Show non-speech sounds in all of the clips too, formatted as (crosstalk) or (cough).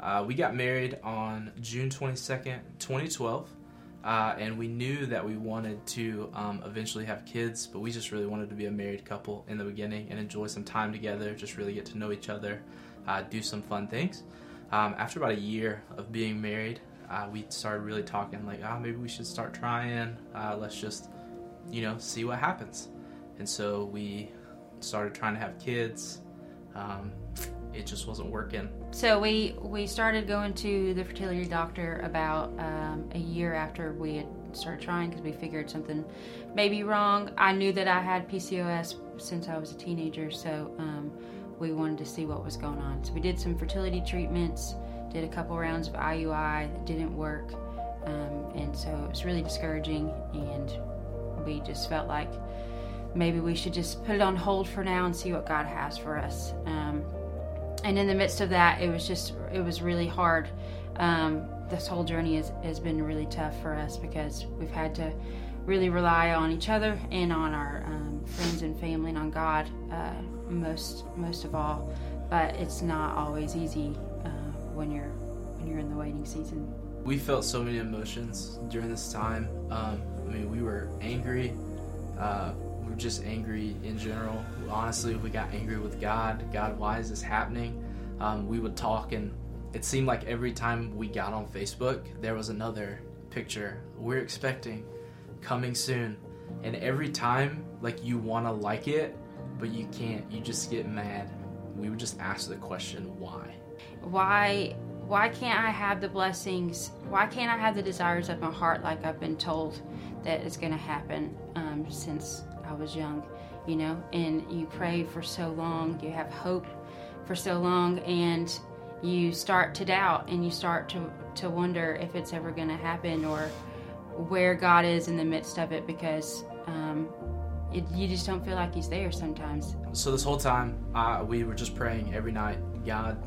Uh, we got married on June 22nd, 2012. Uh, and we knew that we wanted to um, eventually have kids, but we just really wanted to be a married couple in the beginning and enjoy some time together, just really get to know each other, uh, do some fun things. Um, after about a year of being married, uh, we started really talking like, ah, oh, maybe we should start trying. Uh, let's just, you know, see what happens. And so we started trying to have kids. Um, it just wasn't working. So we we started going to the fertility doctor about um, a year after we had started trying because we figured something may be wrong. I knew that I had PCOS since I was a teenager, so um, we wanted to see what was going on. So we did some fertility treatments, did a couple rounds of IUI that didn't work, um, and so it was really discouraging. And we just felt like maybe we should just put it on hold for now and see what God has for us. Um, and in the midst of that, it was just it was really hard. Um, this whole journey has, has been really tough for us because we've had to really rely on each other and on our um, friends and family and on God uh, most most of all. But it's not always easy uh, when you're when you're in the waiting season. We felt so many emotions during this time. Um, I mean, we were angry. Uh, we were just angry in general. Honestly, we got angry with God. God, why is this happening? Um, we would talk, and it seemed like every time we got on Facebook, there was another picture. We're expecting, coming soon. And every time, like, you want to like it, but you can't. You just get mad. We would just ask the question, why? Why why can't I have the blessings? Why can't I have the desires of my heart like I've been told that it's going to happen um, since I was young, you know, and you pray for so long, you have hope for so long, and you start to doubt and you start to, to wonder if it's ever going to happen or where God is in the midst of it because um, it, you just don't feel like He's there sometimes. So, this whole time, uh, we were just praying every night God,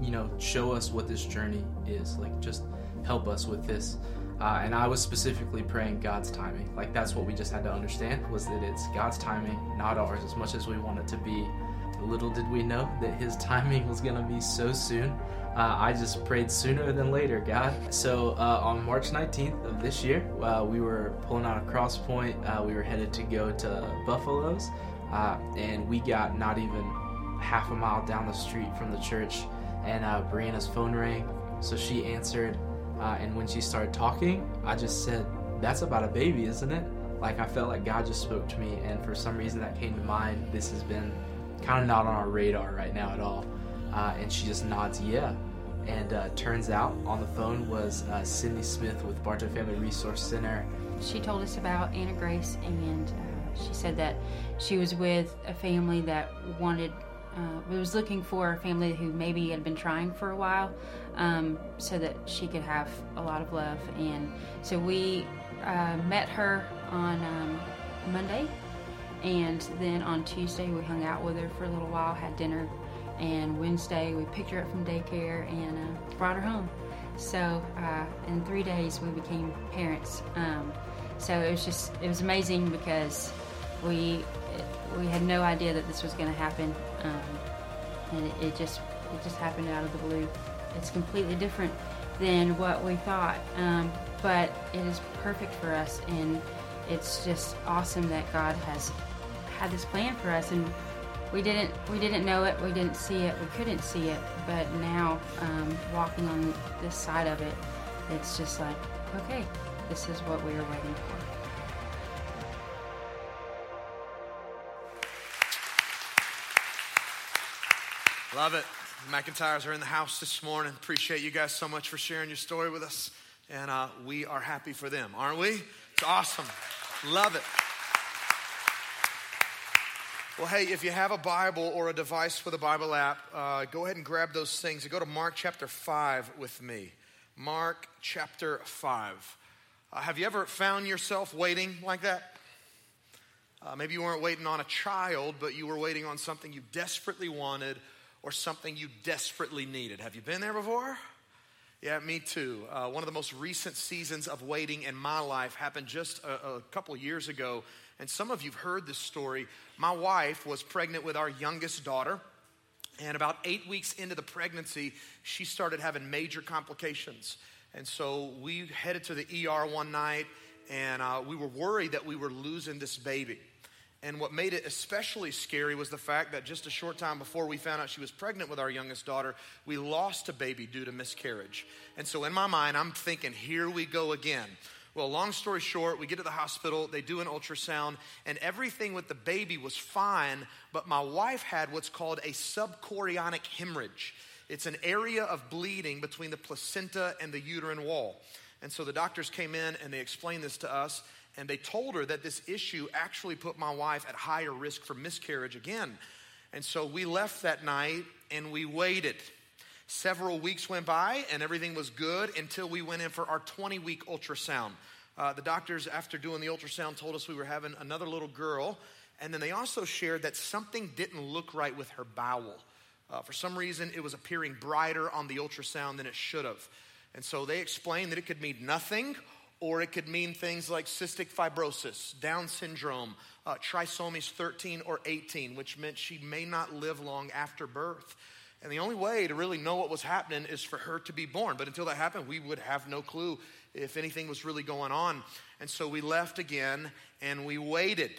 you know, show us what this journey is. Like, just help us with this. Uh, and I was specifically praying God's timing. Like that's what we just had to understand was that it's God's timing, not ours. As much as we want it to be, little did we know that His (laughs) timing was to be so soon. Uh, I just prayed sooner than later, God. So uh, on March 19th of this year, uh, we were pulling out of Cross Point. Uh, we were headed to go to Buffalo's, uh, and we got not even half a mile down the street from the church, and Brianna's phone rang. So she answered uh, and when she started talking, I just said, That's about a baby, isn't it? Like I felt like God just spoke to me, and for some reason that came to mind. This has been kind of not on our radar right now at all. Uh, and she just nods, Yeah. And uh, turns out on the phone was uh, Cindy Smith with Bartow Family Resource Center. She told us about Anna Grace, and uh, she said that she was with a family that wanted uh, was looking for a family who maybe had been trying for a while um, so that she could have a lot of love. And so we uh, met her on um, Monday, and then on Tuesday we hung out with her for a little while, had dinner, and Wednesday we picked her up from daycare and uh, brought her home. So uh, in three days we became parents. Um, so it was just it was amazing because we we had no idea that this was going to happen, um, and it, it, just it just happened out of the blue. It's completely different than what we thought, um, but it is perfect for us, and it's just awesome that God has had this plan for us, and we didn't we didn't know it, we didn't see it, we couldn't see it, but now um, walking on this side of it, it's just like okay, this is what we were waiting for. Love it. McIntyres are in the house this morning. Appreciate you guys so much for sharing your story with us. And uh, we are happy for them, aren't we? It's awesome. Love it. Well, hey, if you have a Bible or a device with a Bible app, uh, go ahead and grab those things and go to Mark chapter 5 with me. Mark chapter 5. Uh, have you ever found yourself waiting like that? Uh, maybe you weren't waiting on a child, but you were waiting on something you desperately wanted or something you desperately needed. Have you been there before? Yeah, me too. Uh, one of the most recent seasons of waiting in my life happened just a, a couple years ago. And some of you've heard this story. My wife was pregnant with our youngest daughter. And about eight weeks into the pregnancy, she started having major complications. And so we headed to the ER one night, and uh, we were worried that we were losing this baby. And what made it especially scary was the fact that just a short time before we found out she was pregnant with our youngest daughter, we lost a baby due to miscarriage. And so in my mind, I'm thinking, here we go again. Well, long story short, we get to the hospital, they do an ultrasound, and everything with the baby was fine, but my wife had what's called a subchorionic hemorrhage. It's an area of bleeding between the placenta and the uterine wall. And so the doctors came in and they explained this to us, and they told her that this issue actually put my wife at higher risk for miscarriage again. And so we left that night and we waited. Several weeks went by and everything was good until we went in for our 20 week ultrasound. Uh, the doctors, after doing the ultrasound, told us we were having another little girl. And then they also shared that something didn't look right with her bowel. Uh, for some reason, it was appearing brighter on the ultrasound than it should have. And so they explained that it could mean nothing or it could mean things like cystic fibrosis, Down syndrome, uh, trisomies 13 or 18, which meant she may not live long after birth. And the only way to really know what was happening is for her to be born. But until that happened, we would have no clue if anything was really going on. And so we left again and we waited.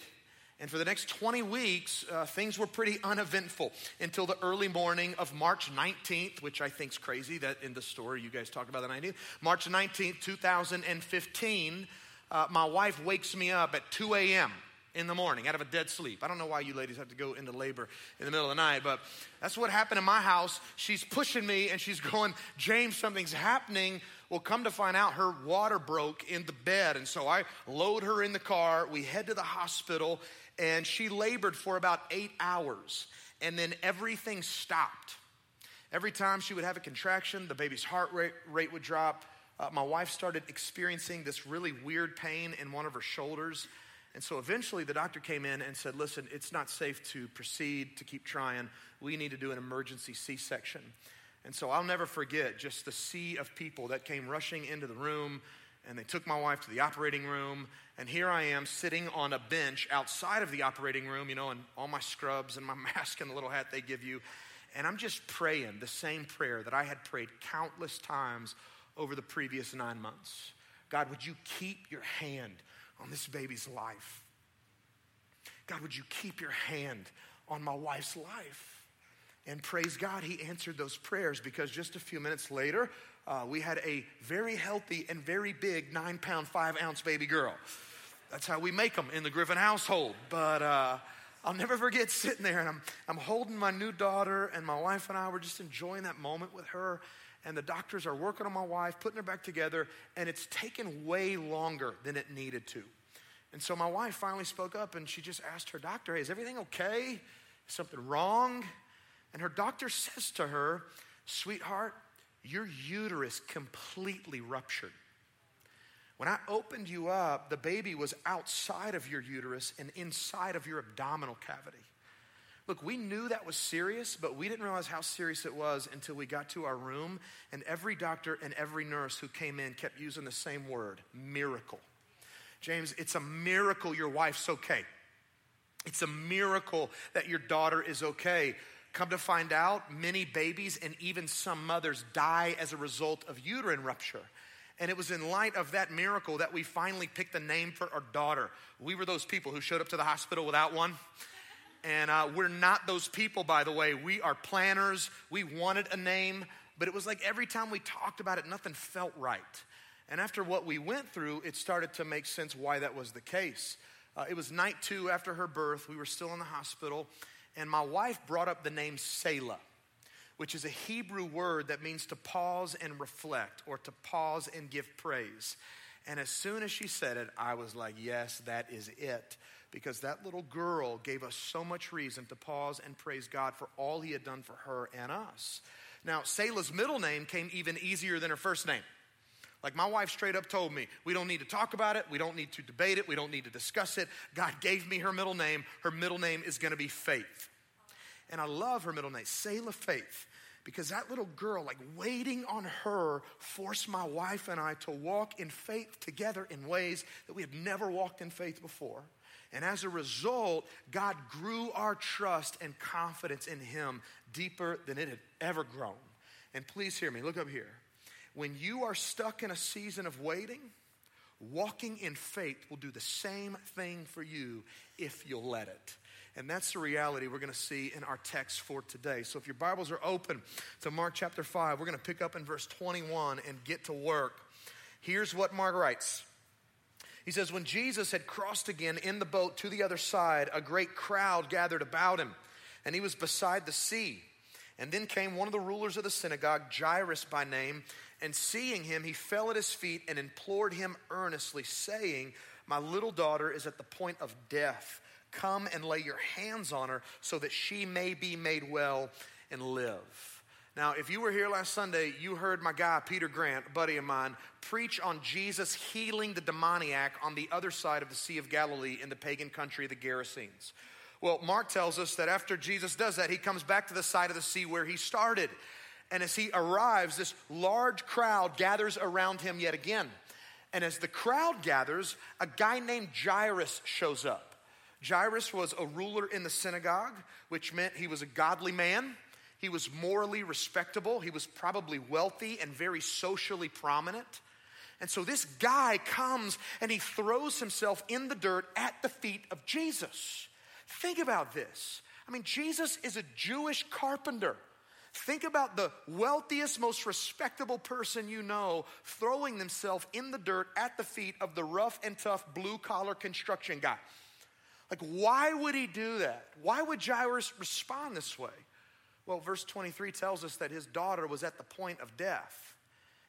And for the next 20 weeks, uh, things were pretty uneventful until the early morning of March 19th, which I think is crazy that in the story you guys talk about the 19th. March 19th, 2015, uh, my wife wakes me up at 2 a.m. in the morning out of a dead sleep. I don't know why you ladies have to go into labor in the middle of the night, but that's what happened in my house. She's pushing me and she's going, James, something's happening. Well, come to find out, her water broke in the bed. And so I load her in the car. We head to the hospital and she labored for about eight hours, and then everything stopped. Every time she would have a contraction, the baby's heart rate, rate would drop. Uh, my wife started experiencing this really weird pain in one of her shoulders. And so eventually the doctor came in and said, Listen, it's not safe to proceed, to keep trying. We need to do an emergency C section. And so I'll never forget just the sea of people that came rushing into the room and they took my wife to the operating room and here i am sitting on a bench outside of the operating room you know and all my scrubs and my (laughs) mask and the little hat they give you and i'm just praying the same prayer that i had prayed countless times over the previous nine months. God would you keep your hand on this baby's life? God would you keep your hand on my wife's life? And praise God, he answered those prayers because just a few minutes later, uh, we had a very healthy and very big nine pound, five ounce baby girl. That's how we make them in the Griffin household. But uh, I'll never forget (laughs) sitting there and I'm, I'm holding my new daughter, and my wife and I were just enjoying that moment with her. And the doctors are working on my wife, putting her back together, and it's taken way longer than it needed to. And so my wife finally spoke up and she just asked her doctor, Hey, is everything okay? Is something wrong? And her doctor (laughs) says to her, Sweetheart, your uterus completely ruptured. When I opened you up, the baby was outside of your uterus and inside of your abdominal cavity. Look, we knew that was serious, but we didn't realize how serious it was until we got to our room, and every doctor and every nurse who came in kept using the same word miracle. James, it's a miracle your wife's okay. It's a miracle that your daughter is okay. Come to find out, many babies and even some mothers die as a result of uterine rupture. And it was in light of that miracle that we finally picked a name for our daughter. We were those people who showed up to the hospital without one. And uh, we're not those people, by the way. We are planners. We wanted a name, but it was like every time we talked about it, nothing felt right. And after what we went through, it started to make sense why that was the case. Uh, it was night two after her birth. We were still in the hospital and my wife brought up the name Selah, which is a Hebrew word that means to pause and reflect or to pause and give praise. And as soon as she said it, I was like, yes, that is it. Because that little girl gave us so much reason to pause and praise God for all He had done for her and us. Now, Selah's middle name came even easier than her first name. Like my wife straight up told me, we don't need to talk about it. We don't need to debate it. We don't need to discuss it. God gave me her middle name. Her middle name is going to be Faith. And I love her middle name, Selah Faith, because that little girl, like waiting on her, forced my wife and I to walk in faith together in ways that we have never walked in faith before. And as a result, God grew our trust and confidence in Him deeper than it had ever grown. And please hear me, look up here. When you are stuck in a season of waiting, walking in faith will do the same thing for you if you'll let it. And that's the reality we're going to see in our text for today. So if your Bibles are open to Mark chapter 5, we're going to pick up in verse 21 and get to work. Here's what Mark writes. He says, When Jesus had crossed again in the boat to the other side, a great crowd gathered about him, and he was beside the sea. And then came one of the rulers of the synagogue, Jairus by name, and seeing him, he fell at his feet and implored him earnestly, saying, My little daughter is at the point of death. Come and lay your hands on her so that she may be made well and live. Now, if you were here last Sunday, you heard my guy, Peter Grant, buddy of mine, preach on Jesus healing the demoniac on the other side of the Sea of Galilee in the pagan country of the Gerasenes. Well, Mark tells us that after Jesus does that, he comes back to the side of the sea where he started. And as he arrives, this large crowd gathers around him yet again. And as the crowd gathers, a guy named Jairus shows up. Jairus was a ruler in the synagogue, which meant he was a godly man. He was morally respectable. He was probably wealthy and very socially prominent. And so this guy comes and he throws himself in the dirt at the feet of Jesus. Think about this. I mean, Jesus is a Jewish carpenter. Think about the wealthiest, most respectable person you know throwing themselves in the dirt at the feet of the rough and tough blue collar construction guy. Like, why would he do that? Why would Jairus respond this way? Well, verse 23 tells us that his daughter was at the point of death.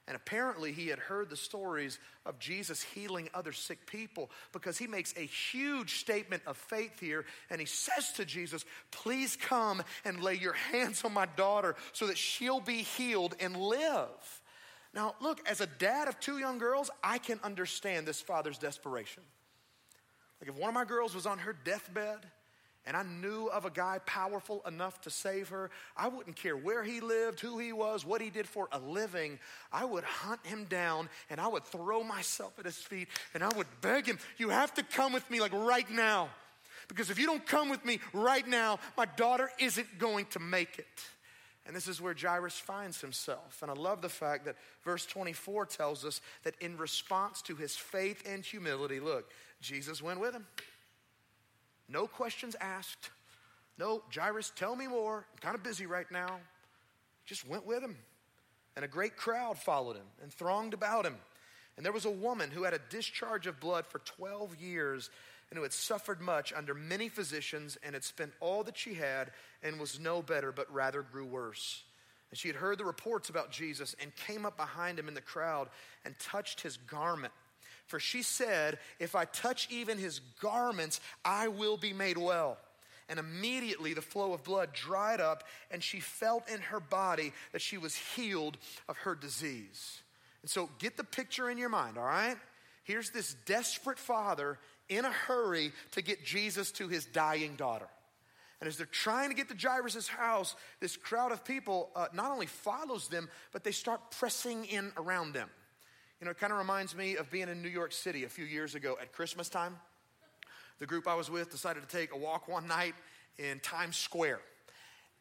And apparently, he had heard the stories of Jesus healing other sick people because he makes a huge statement of faith here. And he says to Jesus, Please come and lay your hands on my daughter so that she'll be healed and live. Now, look, as a dad of two young girls, I can understand this father's desperation. Like, if one of my girls was on her deathbed, and I knew of a guy powerful enough to save her, I wouldn't care where he lived, who he was, what he did for a living. I would hunt him down and I would throw myself at his feet and I would beg him, You have to come with me, like right now. Because if you don't come with me right now, my daughter isn't going to make it. And this is where Jairus finds himself. And I love the fact that verse 24 tells us that in response to his faith and humility, look, Jesus went with him. No questions asked. No, Jairus, tell me more. I'm kind of busy right now. Just went with him. And a great crowd followed him and thronged about him. And there was a woman who had a discharge of blood for 12 years and who had suffered much under many physicians and had spent all that she had and was no better, but rather grew worse. And she had heard the reports about Jesus and came up behind him in the crowd and touched his garment. For she said, If I touch even his garments, I will be made well. And immediately the flow of blood dried up, and she felt in her body that she was healed of her disease. And so get the picture in your mind, all right? Here's this desperate father in a hurry to get Jesus to his dying daughter. And as they're trying to get to Jairus' house, this crowd of people uh, not only follows them, but they start pressing in around them. You know, it kind of reminds me of being in New York City a few years ago at Christmas time. The group I was with decided to take a walk one night in Times Square.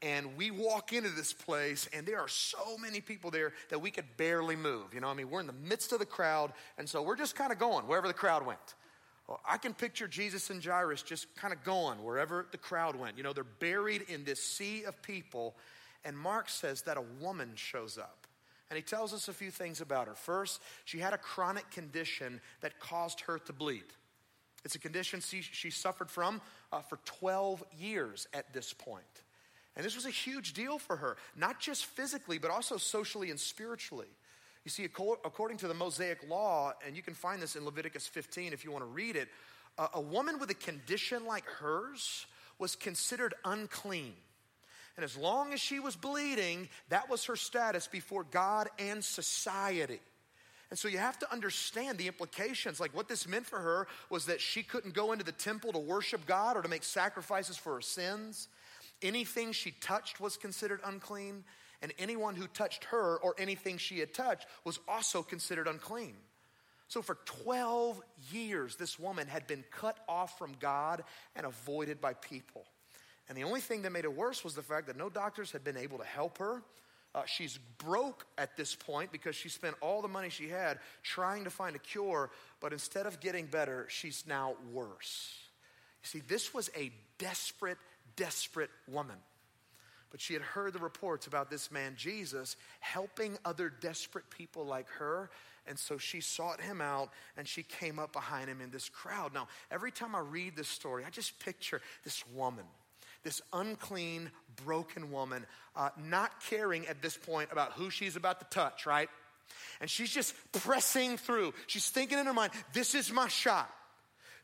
And we walk into this place, and there are so many people there that we could barely move. You know, I mean, we're in the midst of the crowd, and so we're just kind of going wherever the crowd went. I can picture Jesus and Jairus just kind of going wherever the crowd went. You know, they're buried in this sea of people, and Mark says that a woman shows up. And he tells us a few things about her. First, she had a chronic condition that caused her to bleed. It's a condition she, she suffered from uh, for 12 years at this point. And this was a huge deal for her, not just physically, but also socially and spiritually. You see, according to the Mosaic law, and you can find this in Leviticus 15 if you want to read it, a woman with a condition like hers was considered unclean. And as long as she was bleeding, that was her status before God and society. And so you have to understand the implications. Like what this meant for her was that she couldn't go into the temple to worship God or to make sacrifices for her sins. Anything she touched was considered unclean, and anyone who touched her or anything she had touched was also considered unclean. So, for 12 years, this woman had been cut off from God and avoided by people. And the only thing that made it worse was the fact that no doctors had been able to help her. Uh, she's broke at this point because she spent all the money she had trying to find a cure, but instead of getting better, she's now worse. You see, this was a desperate, desperate woman. But she had heard the reports about this man, Jesus, helping other desperate people like her. And so she sought him out and she came up behind him in this crowd. Now, every time I read this story, I just picture this woman, this unclean, broken woman, uh, not caring at this point about who she's about to touch, right? And she's just pressing through. She's thinking in her mind, this is my shot.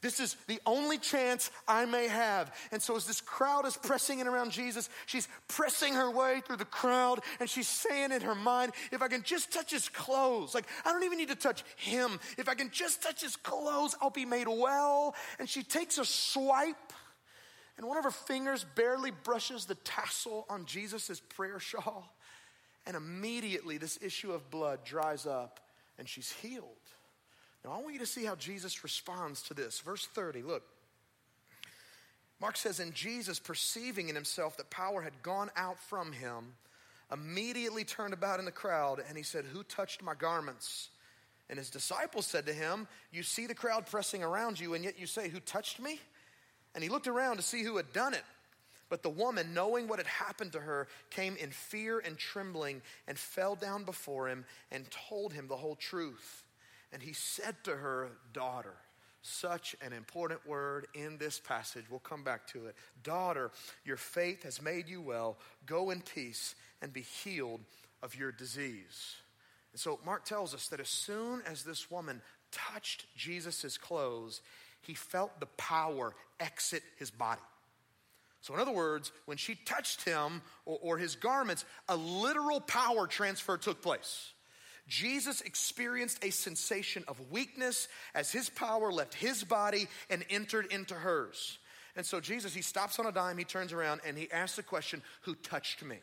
This is the only chance I may have. And so, as this crowd is pressing in around Jesus, she's pressing her way through the crowd and she's saying in her mind, if I can just touch his clothes, like I don't even need to touch him. If I can just touch his clothes, I'll be made well. And she takes a swipe and one of her fingers barely brushes the tassel on Jesus' prayer shawl. And immediately, this issue of blood dries up and she's healed. Now, I want you to see how Jesus responds to this. Verse 30, look. Mark says, And Jesus, perceiving in himself that power had gone out from him, immediately turned about in the crowd and he said, Who touched my garments? And his disciples said to him, You see the crowd pressing around you, and yet you say, Who touched me? And he looked around to see who had done it. But the woman, knowing what had happened to her, came in fear and trembling and fell down before him and told him the whole truth. And he said to her, Daughter, such an important word in this passage. We'll come back to it. Daughter, your faith has made you well. Go in peace and be healed of your disease. And so Mark tells us that as soon as this woman touched Jesus' clothes, he felt the power exit his body. So, in other words, when she touched him or, or his garments, a literal power transfer took place. Jesus experienced a sensation of weakness as his power left his body and entered into hers. And so Jesus, he stops on a dime, he turns around, and he asks the question, Who touched me?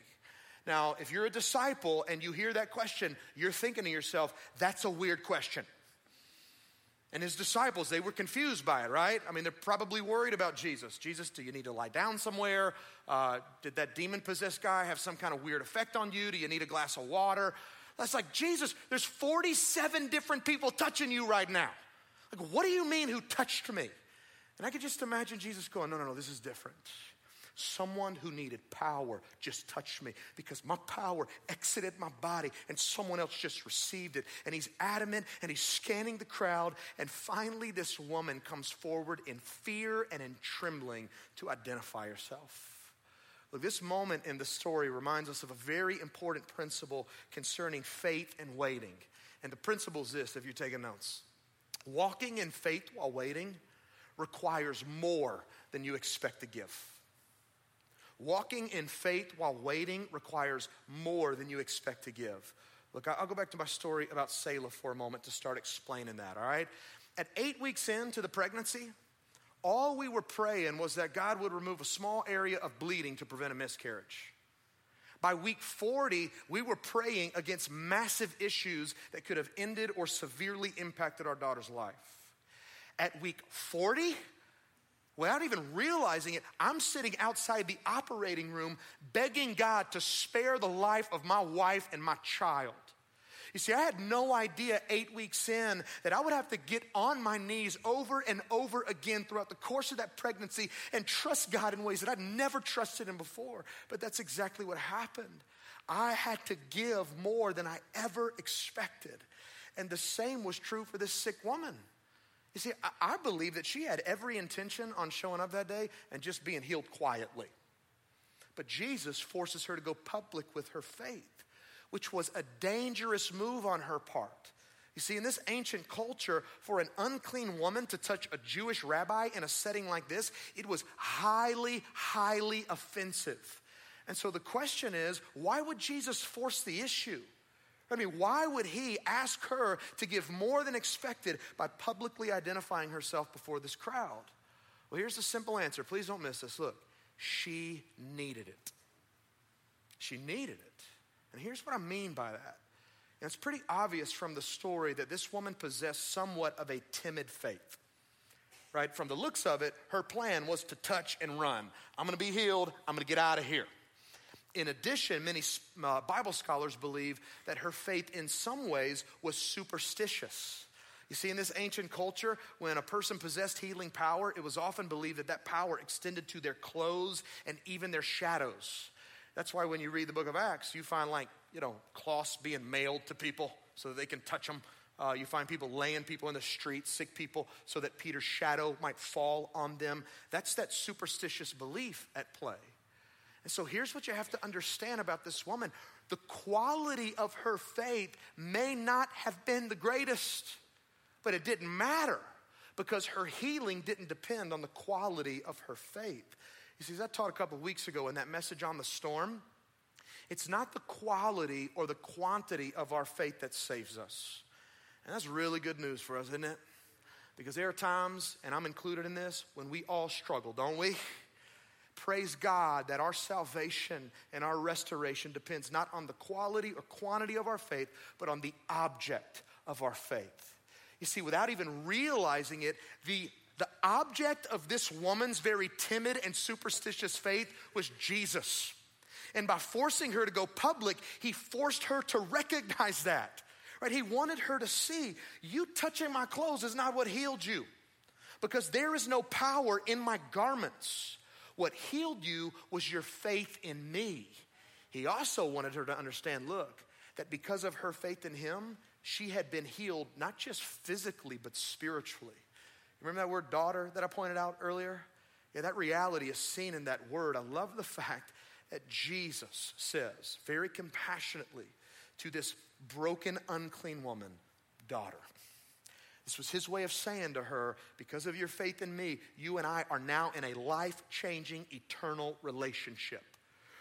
Now, if you're a disciple and you hear that question, you're thinking to yourself, That's a weird question. And his disciples, they were confused by it, right? I mean, they're probably worried about Jesus. Jesus, do you need to lie down somewhere? Uh, did that demon possessed guy have some kind of weird effect on you? Do you need a glass of water? That's like, Jesus, there's 47 different people touching you right now. Like, what do you mean who touched me? And I could just imagine Jesus going, no, no, no, this is different. Someone who needed power just touched me because my power exited my body and someone else just received it. And he's adamant and he's scanning the crowd. And finally, this woman comes forward in fear and in trembling to identify herself. Look, this moment in the story reminds us of a very important principle concerning faith and waiting. And the principle is this if you're taking notes walking in faith while waiting requires more than you expect to give. Walking in faith while waiting requires more than you expect to give. Look, I'll go back to my story about Selah for a moment to start explaining that, all right? At eight weeks into the pregnancy, all we were praying was that God would remove a small area of bleeding to prevent a miscarriage. By week 40, we were praying against massive issues that could have ended or severely impacted our daughter's life. At week 40, without even realizing it, I'm sitting outside the operating room begging God to spare the life of my wife and my child. You see, I had no idea eight weeks in that I would have to get on my knees over and over again throughout the course of that pregnancy and trust God in ways that I'd never trusted Him before. But that's exactly what happened. I had to give more than I ever expected. And the same was true for this sick woman. You see, I, I believe that she had every intention on showing up that day and just being healed quietly. But Jesus forces her to go public with her faith which was a dangerous move on her part. You see, in this ancient culture, for an unclean woman to touch a Jewish rabbi in a setting like this, it was highly, highly offensive. And so the question is why would Jesus force the issue? I mean, why would he ask her to give more than expected by publicly identifying herself before this crowd? Well, here's the simple answer. Please don't miss this. Look, she needed it. She needed it. And here's what I mean by that. And it's pretty obvious from the story that this woman possessed somewhat of a timid faith. Right? From the looks of it, her plan was to touch and run. I'm going to be healed. I'm going to get out of here. In addition, many uh, Bible scholars believe that her faith in some ways was superstitious. You see, in this ancient culture, when a person possessed healing power, it was often believed that that power extended to their clothes and even their shadows. That's why when you read the book of Acts, you find like, you know, cloths being mailed to people so that they can touch them. Uh, you find people laying people in the streets, sick people, so that Peter's shadow might fall on them. That's that superstitious belief at play. And so here's what you have to understand about this woman the quality of her faith may not have been the greatest, but it didn't matter because her healing didn't depend on the quality of her faith. You see, as I taught a couple weeks ago in that message on the storm, it's not the quality or the quantity of our faith that saves us. And that's really good news for us, isn't it? Because there are times, and I'm included in this, when we all struggle, don't we? (laughs) Praise God that our salvation and our restoration depends not on the quality or quantity of our faith, but on the object of our faith. You see, without even realizing it, the, the object of this woman's very timid and superstitious faith was Jesus. And by forcing her to go public, he forced her to recognize that. Right? He wanted her to see, you touching my clothes is not what healed you. Because there is no power in my garments. What healed you was your faith in me. He also wanted her to understand look, that because of her faith in him, she had been healed not just physically, but spiritually. Remember that word daughter that I pointed out earlier? Yeah, that reality is seen in that word. I love the (laughs) fact that Jesus says very compassionately to this broken, unclean woman, daughter. This was his way of saying to her, because of your faith in me, you and I are now in a life changing, eternal relationship.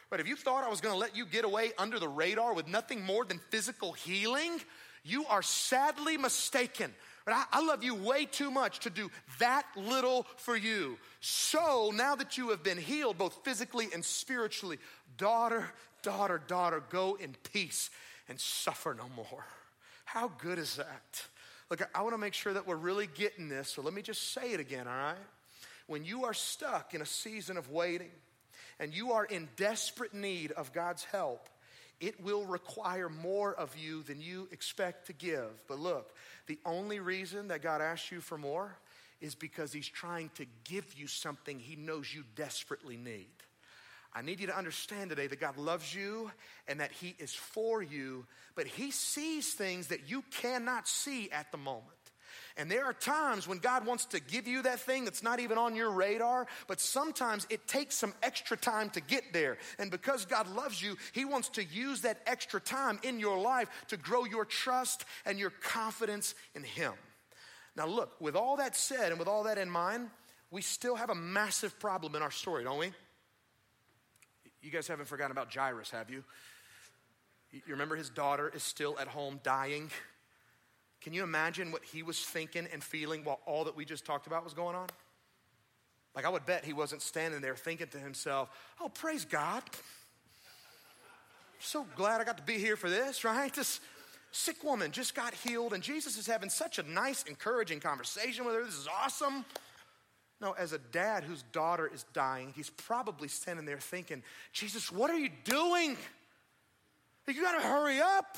But if you thought I was going to let you get away under the radar with nothing more than physical healing, you are sadly mistaken. But I, I, love you way too much to do that little for you. So now that you have been healed, both physically and spiritually, daughter, daughter, daughter, go in peace and suffer no more. How good is that? Look, I want to make sure that we're really getting this, so let me just say it again, all right? When you are stuck in a season of waiting and you are in desperate need of God's help, it will require more of you than you expect to give. But look, the only reason that God asks you for more is because He's trying to give you something He knows you desperately need. I need you to understand today that God loves you and that He is for you, but He sees things that you cannot see at the moment. And there are times when God wants to give you that thing that's not even on your radar, but sometimes it takes some extra time to get there. And because God loves you, He wants to use that extra time in your life to grow your trust and your confidence in Him. Now, look, with all that said and with all that in mind, we still have a massive problem in our story, don't we? You guys haven't forgotten about Jairus, have you? You remember his daughter is still at home dying? Can you imagine what he was thinking and feeling while all that we just talked about was going on? Like, I would bet he wasn't standing there thinking to himself, oh, praise God. I'm So glad I got to be here for this, (laughs) right? This sick woman just got healed, and Jesus is having such a nice, encouraging conversation with her. This is awesome. No, as a dad whose daughter is dying, he's probably standing there thinking, Jesus, what are you doing? You gotta hurry up.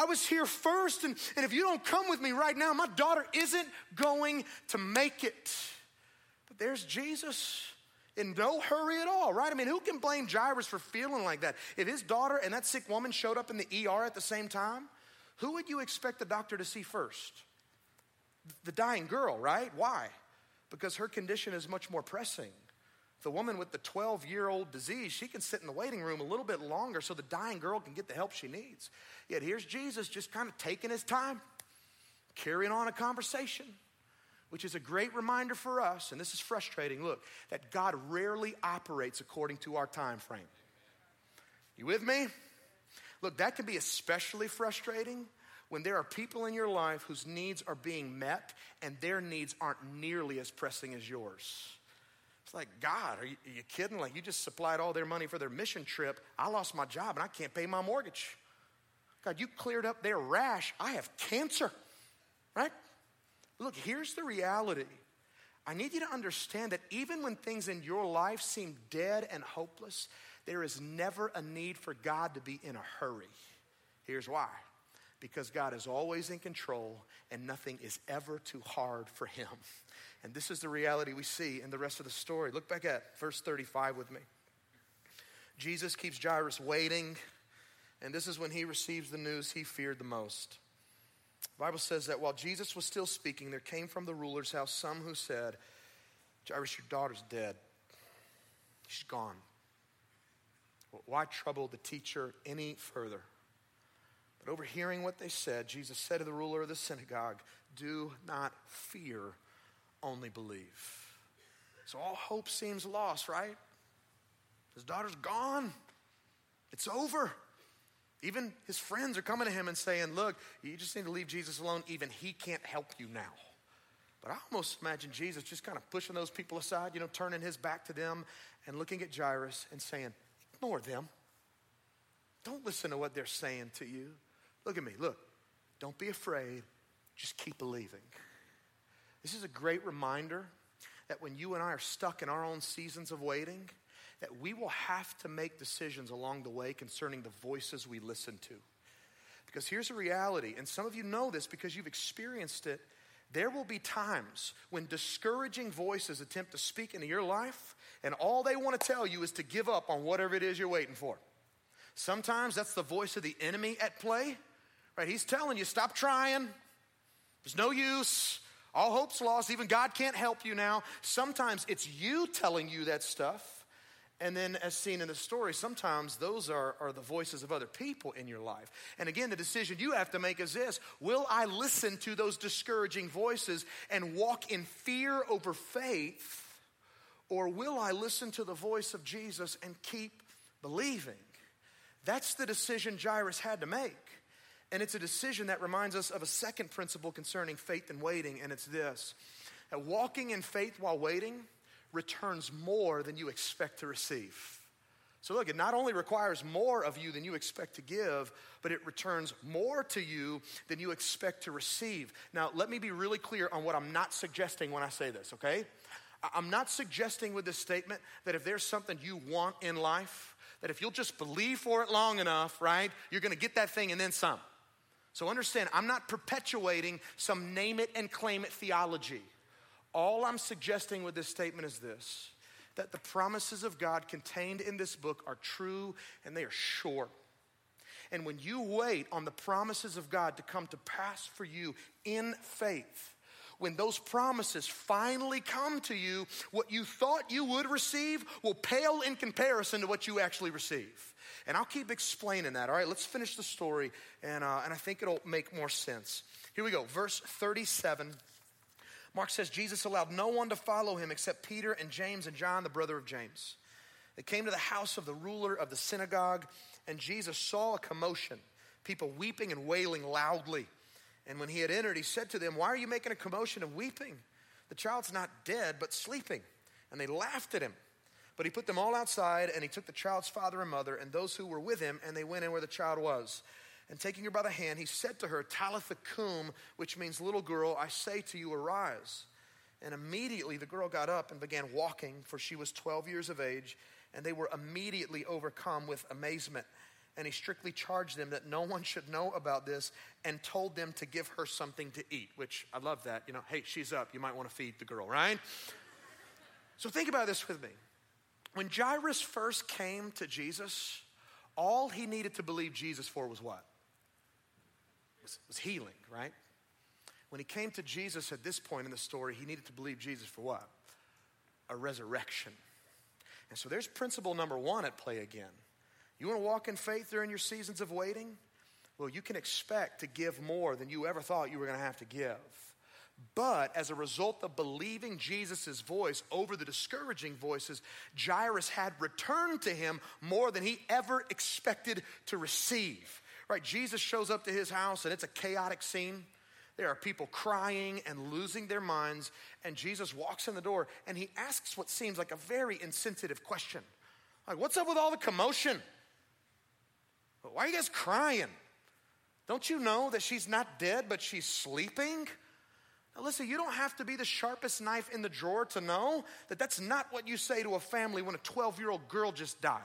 I was here first, and, and if you don't come with me right now, my daughter isn't going to make it. But there's Jesus in no hurry at all, right? I mean, who can blame Jairus for feeling like that? If his daughter and that sick woman showed up in the ER at the same time, who would you expect the doctor to see first? The dying girl, right? Why? because her condition is much more pressing. The woman with the 12 year old disease, she can sit in the waiting room a little bit longer so the dying girl can get the help she needs. Yet here's Jesus just kind of taking his time, carrying on a conversation, which is a great reminder for us, and this is frustrating. Look, that God rarely operates according to our time frame. You with me? Look, that can be especially frustrating when there are people in your life whose needs are being met and their needs aren't nearly as pressing as yours. It's like, God, are you, are you, kidding? Like, you just supplied all their money for their mission trip. I lost my job and I can't pay my mortgage. God, you cleared up their rash. I have cancer, right? Look, here's the reality. I need you to understand that even when things in your life seem dead and hopeless, there is never a need for God to be in a hurry. Here's why because God is always in control and nothing is ever too hard for Him. And this is the reality we see in the rest of the story. Look back at verse 35 with me. Jesus keeps Jairus waiting, and this is when he receives the news he feared the most. The Bible says that while Jesus was still speaking, there came from the ruler's house some who said, Jairus, your daughter's dead. She's gone. Why trouble the teacher any further? But overhearing what they said, Jesus said to the ruler of the synagogue, Do not fear, only believe. So all hope seems lost, right? His daughter's gone. It's over. Even his friends are coming to him and saying, Look, you just need to leave Jesus alone. Even he can't help you now. But I almost imagine Jesus just kind of pushing those people aside, you know, turning his back to them and looking at Jairus and saying, Ignore them. Don't listen to what they're saying to you. Look at me. Look, don't be afraid. Just keep believing. This is a great reminder that when you and I are stuck in our own seasons of waiting, that we will have to make decisions along the way concerning the voices we listen to. Because here's a reality, and some of you know this because you've experienced it. There will be times when discouraging voices attempt to speak into your life, and all they want to tell you is to give up on whatever it is you're waiting for. Sometimes that's the voice of the enemy at play, right? He's telling you, stop trying. There's no use. All hope's lost. Even God can't help you now. Sometimes it's you telling you that stuff. And then, as seen in the story, sometimes those are, are the voices of other people in your life. And again, the decision you have to make is this Will I listen to those discouraging voices and walk in fear over faith? Or will I listen to the voice of Jesus and keep believing? That's the decision Jairus had to make. And it's a decision that reminds us of a second principle concerning faith and waiting, and it's this that walking in faith while waiting returns more than you expect to receive. So, look, it not only requires more of you than you expect to give, but it returns more to you than you expect to receive. Now, let me be really clear on what I'm not suggesting when I say this, okay? I'm not suggesting with this statement that if there's something you want in life, that if you'll just believe for it long enough, right, you're gonna get that thing and then some. So, understand, I'm not perpetuating some name it and claim it theology. All I'm suggesting with this statement is this that the promises of God contained in this book are true and they are sure. And when you wait on the promises of God to come to pass for you in faith, when those promises finally come to you, what you thought you would receive will pale in comparison to what you actually receive. And I'll keep explaining that. All right, let's finish the story, and, uh, and I think it'll make more sense. Here we go, verse 37 Mark says Jesus allowed no one to follow him except Peter and James and John, the brother of James. They came to the house of the ruler of the synagogue, and Jesus saw a commotion, people weeping and wailing loudly. And when he had entered, he said to them, Why are you making a commotion and weeping? The child's not dead, but sleeping. And they laughed at him. But he put them all outside, and he took the child's father and mother and those who were with him, and they went in where the child was. And taking her by the hand, he said to her, Talitha cum, which means little girl, I say to you, arise. And immediately the girl got up and began walking, for she was 12 years of age, and they were immediately overcome with amazement. And he strictly charged them that no one should know about this and told them to give her something to eat, which I love that. You know, hey, she's up. You might want to feed the girl, right? So think about this with me. When Jairus first came to Jesus, all he needed to believe Jesus for was what? was, was healing, right? When he came to Jesus at this point in the story, he needed to believe Jesus for what? A resurrection. And so there's principle number one at play again. You want to walk in faith during your seasons of waiting? Well, you can expect to give more than you ever thought you were going to have to give. But as a result of believing Jesus' voice over the discouraging voices, Jairus had returned to him more than he ever expected to receive. Right? Jesus shows up to his house and it's a chaotic scene. There are people crying and losing their minds, and Jesus walks in the door and he asks what seems like a very insensitive question. Like, what's up with all the commotion? Why are you guys crying? Don't you know that she's not dead, but she's sleeping? Now, listen, you don't have to be the sharpest knife in the drawer to know that that's not what you say to a family when a 12 year old girl just died.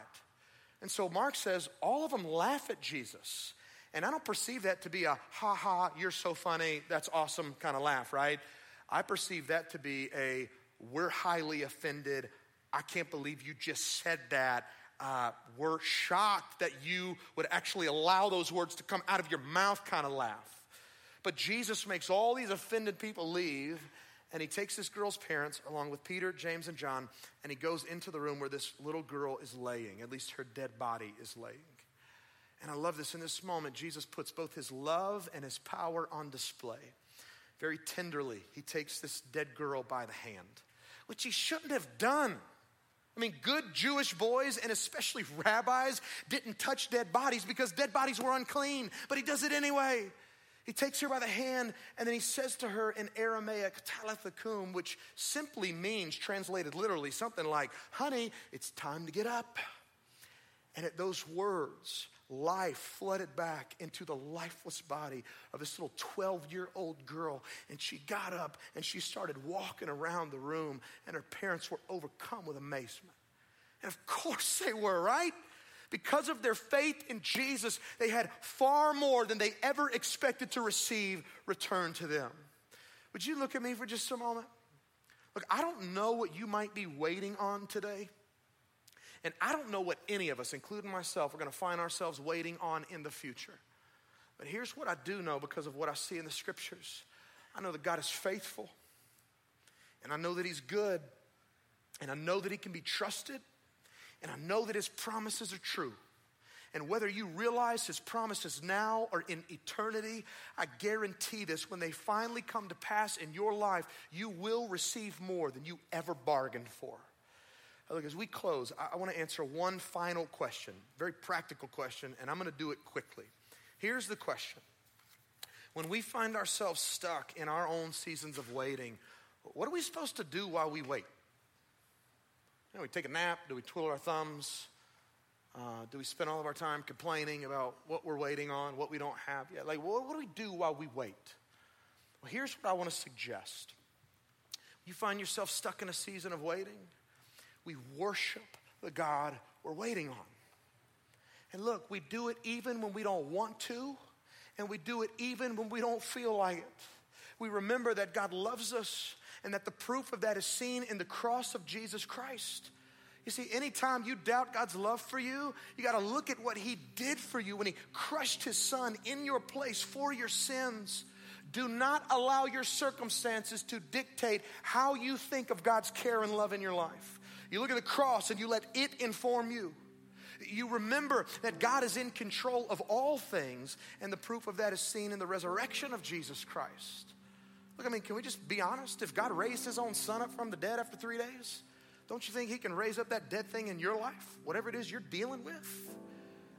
And so Mark says all of them laugh at Jesus. And I don't perceive that to be a ha ha, you're so funny, that's awesome kind of laugh, right? I perceive that to be a we're highly offended. I can't believe you just said that. Uh, we're shocked that you would actually allow those words to come out of your mouth kind of laugh. But Jesus makes all these offended people leave, and he takes this girl's parents, along with Peter, James, and John, and he goes into the room where this little girl is laying. At least her dead body is laying. And I love this. In this moment, Jesus puts both his love and his power on display. Very tenderly, he takes this dead girl by the hand, which he shouldn't have done. I mean, good Jewish boys and especially rabbis didn't touch dead bodies because dead bodies were unclean, but he does it anyway. He takes her by the hand and then he says to her in Aramaic, Talitha kum, which simply means, translated literally, something like, Honey, it's time to get up. And at those words, life flooded back into the lifeless body of this little 12 year old girl. And she got up and she started walking around the room, and her parents were overcome with amazement. And of course they were, right? Because of their faith in Jesus, they had far more than they ever expected to receive returned to them. Would you look at me for just a moment? Look, I don't know what you might be waiting on today. And I don't know what any of us, including myself, are going to find ourselves waiting on in the future. But here's what I do know because of what I see in the scriptures I know that God is faithful, and I know that He's good, and I know that He can be trusted, and I know that his promises are true. And whether you realize his promises now or in eternity, I guarantee this when they finally come to pass in your life, you will receive more than you ever bargained for. Look, as we close, I, want to answer one final question, very practical question, and I'm going to do it quickly. Here's the question When we find ourselves stuck in our own seasons of waiting, what are we supposed to do while we wait? Know, we take a nap? Do we twiddle our thumbs? Uh, do we spend all of our time complaining about what we're waiting on, what we don't have yet? Like, what do we do while we wait? Well, here's what I want to suggest. You find yourself stuck in a season of waiting, we worship the God we're waiting on. And look, we do it even when we don't want to, and we do it even when we don't feel like it. We remember that God loves us and that the proof of that is seen in the cross of Jesus Christ. You see, anytime you doubt God's love for you, you got to look at what He did for you when He crushed His Son in your place for your sins. Do not allow your circumstances to dictate how you think of God's care and love in your life. You look at the cross and you let it inform you. You remember that God is in control of all things, and the proof of that is seen in the resurrection of Jesus Christ. Look, I mean, can we just be honest? If God raised his own son up from the dead after three days, don't you think he can raise up that dead thing in your life, whatever it is you're dealing with?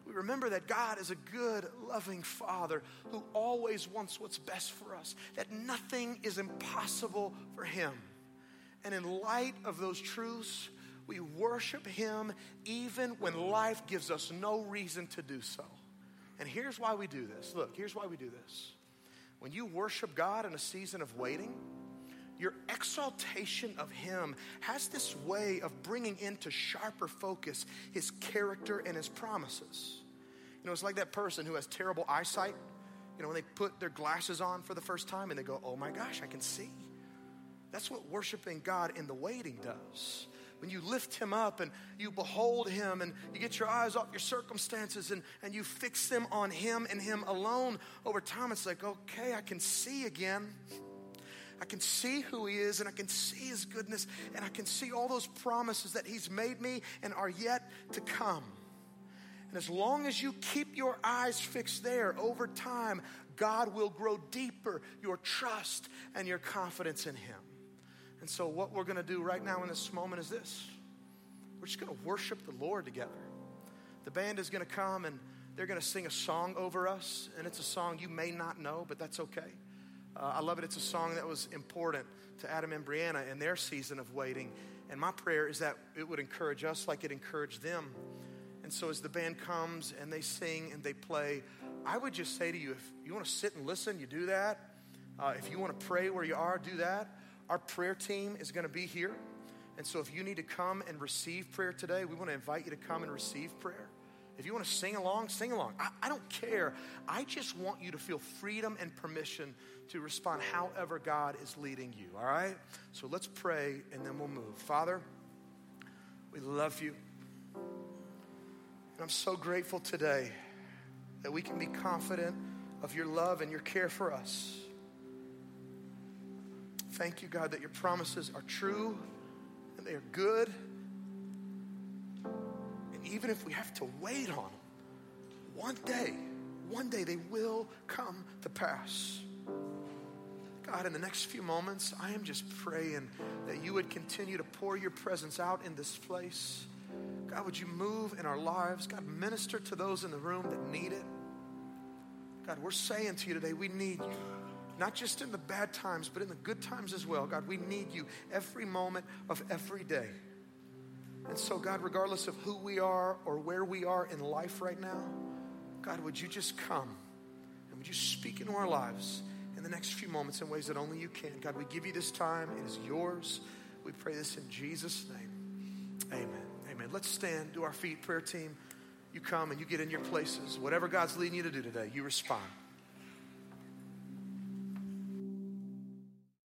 We remember that God is a good, loving Father who always wants what's best for us, that nothing is impossible for him. And in light of those truths, we worship him even when life gives us no reason to do so. And here's why we do this. Look, here's why we do this. When you worship God in a season of waiting, your exaltation of Him has this way of bringing into sharper focus His character and His promises. You know, it's like that person who has terrible eyesight. You know, when they put their glasses on for the first time and they go, oh my gosh, I can see. That's what worshiping God in the waiting does when you lift him up and you behold him and you get your eyes off your circumstances and, and you fix them on him and him alone, over time it's like, okay, I can see again. I can see who he is and I can see his goodness and I can see all those promises that he's made me and are yet to come. And as long as you keep your eyes fixed there over time, God will grow deeper your trust and your confidence in him. And so, what we're going to do right now in this moment is this we're just going to worship the Lord together. The band is going to come and they're going to sing a song over us, and it's a song you may not know, but that's okay. Uh, I love it. It's a song that was important to Adam and Brianna in their season of waiting. And my prayer is that it would encourage us like it encouraged them. And so, as the band comes and they sing and they play, I would just say to you if you want to sit and listen, you do that. Uh, if you want to pray where you are, do that. Our prayer team is going to be here. And so if you need to come and receive prayer today, we want to invite you to come and receive prayer. If you want to sing along, sing along. I, I, don't care. I just want you to feel freedom and permission to respond however God is leading you, all right? So let's pray and then we'll move. Father, we love you. And I'm so grateful today that we can be confident of your love and your care for us. Thank you, God, that your promises are true and they are good. And even if we have to wait on them, one day, one day they will come to pass. God, in the next few moments, I am just praying that you would continue to pour your presence out in this place. God, would you move in our lives? God, minister to those in the room that need it. God, we're saying to you today, we need you. Not just in the bad times, but in the good times as well. God, we need you every moment of every day. And so, God, regardless of who we are or where we are in life right now, God, would you just come and would you speak into our lives in the next few moments in ways that only you can? God, we give you this time. It is yours. We pray this in Jesus' name. Amen. Amen. Let's stand to our feet, prayer team. You come and you get in your places. Whatever God's leading you to do today, you respond.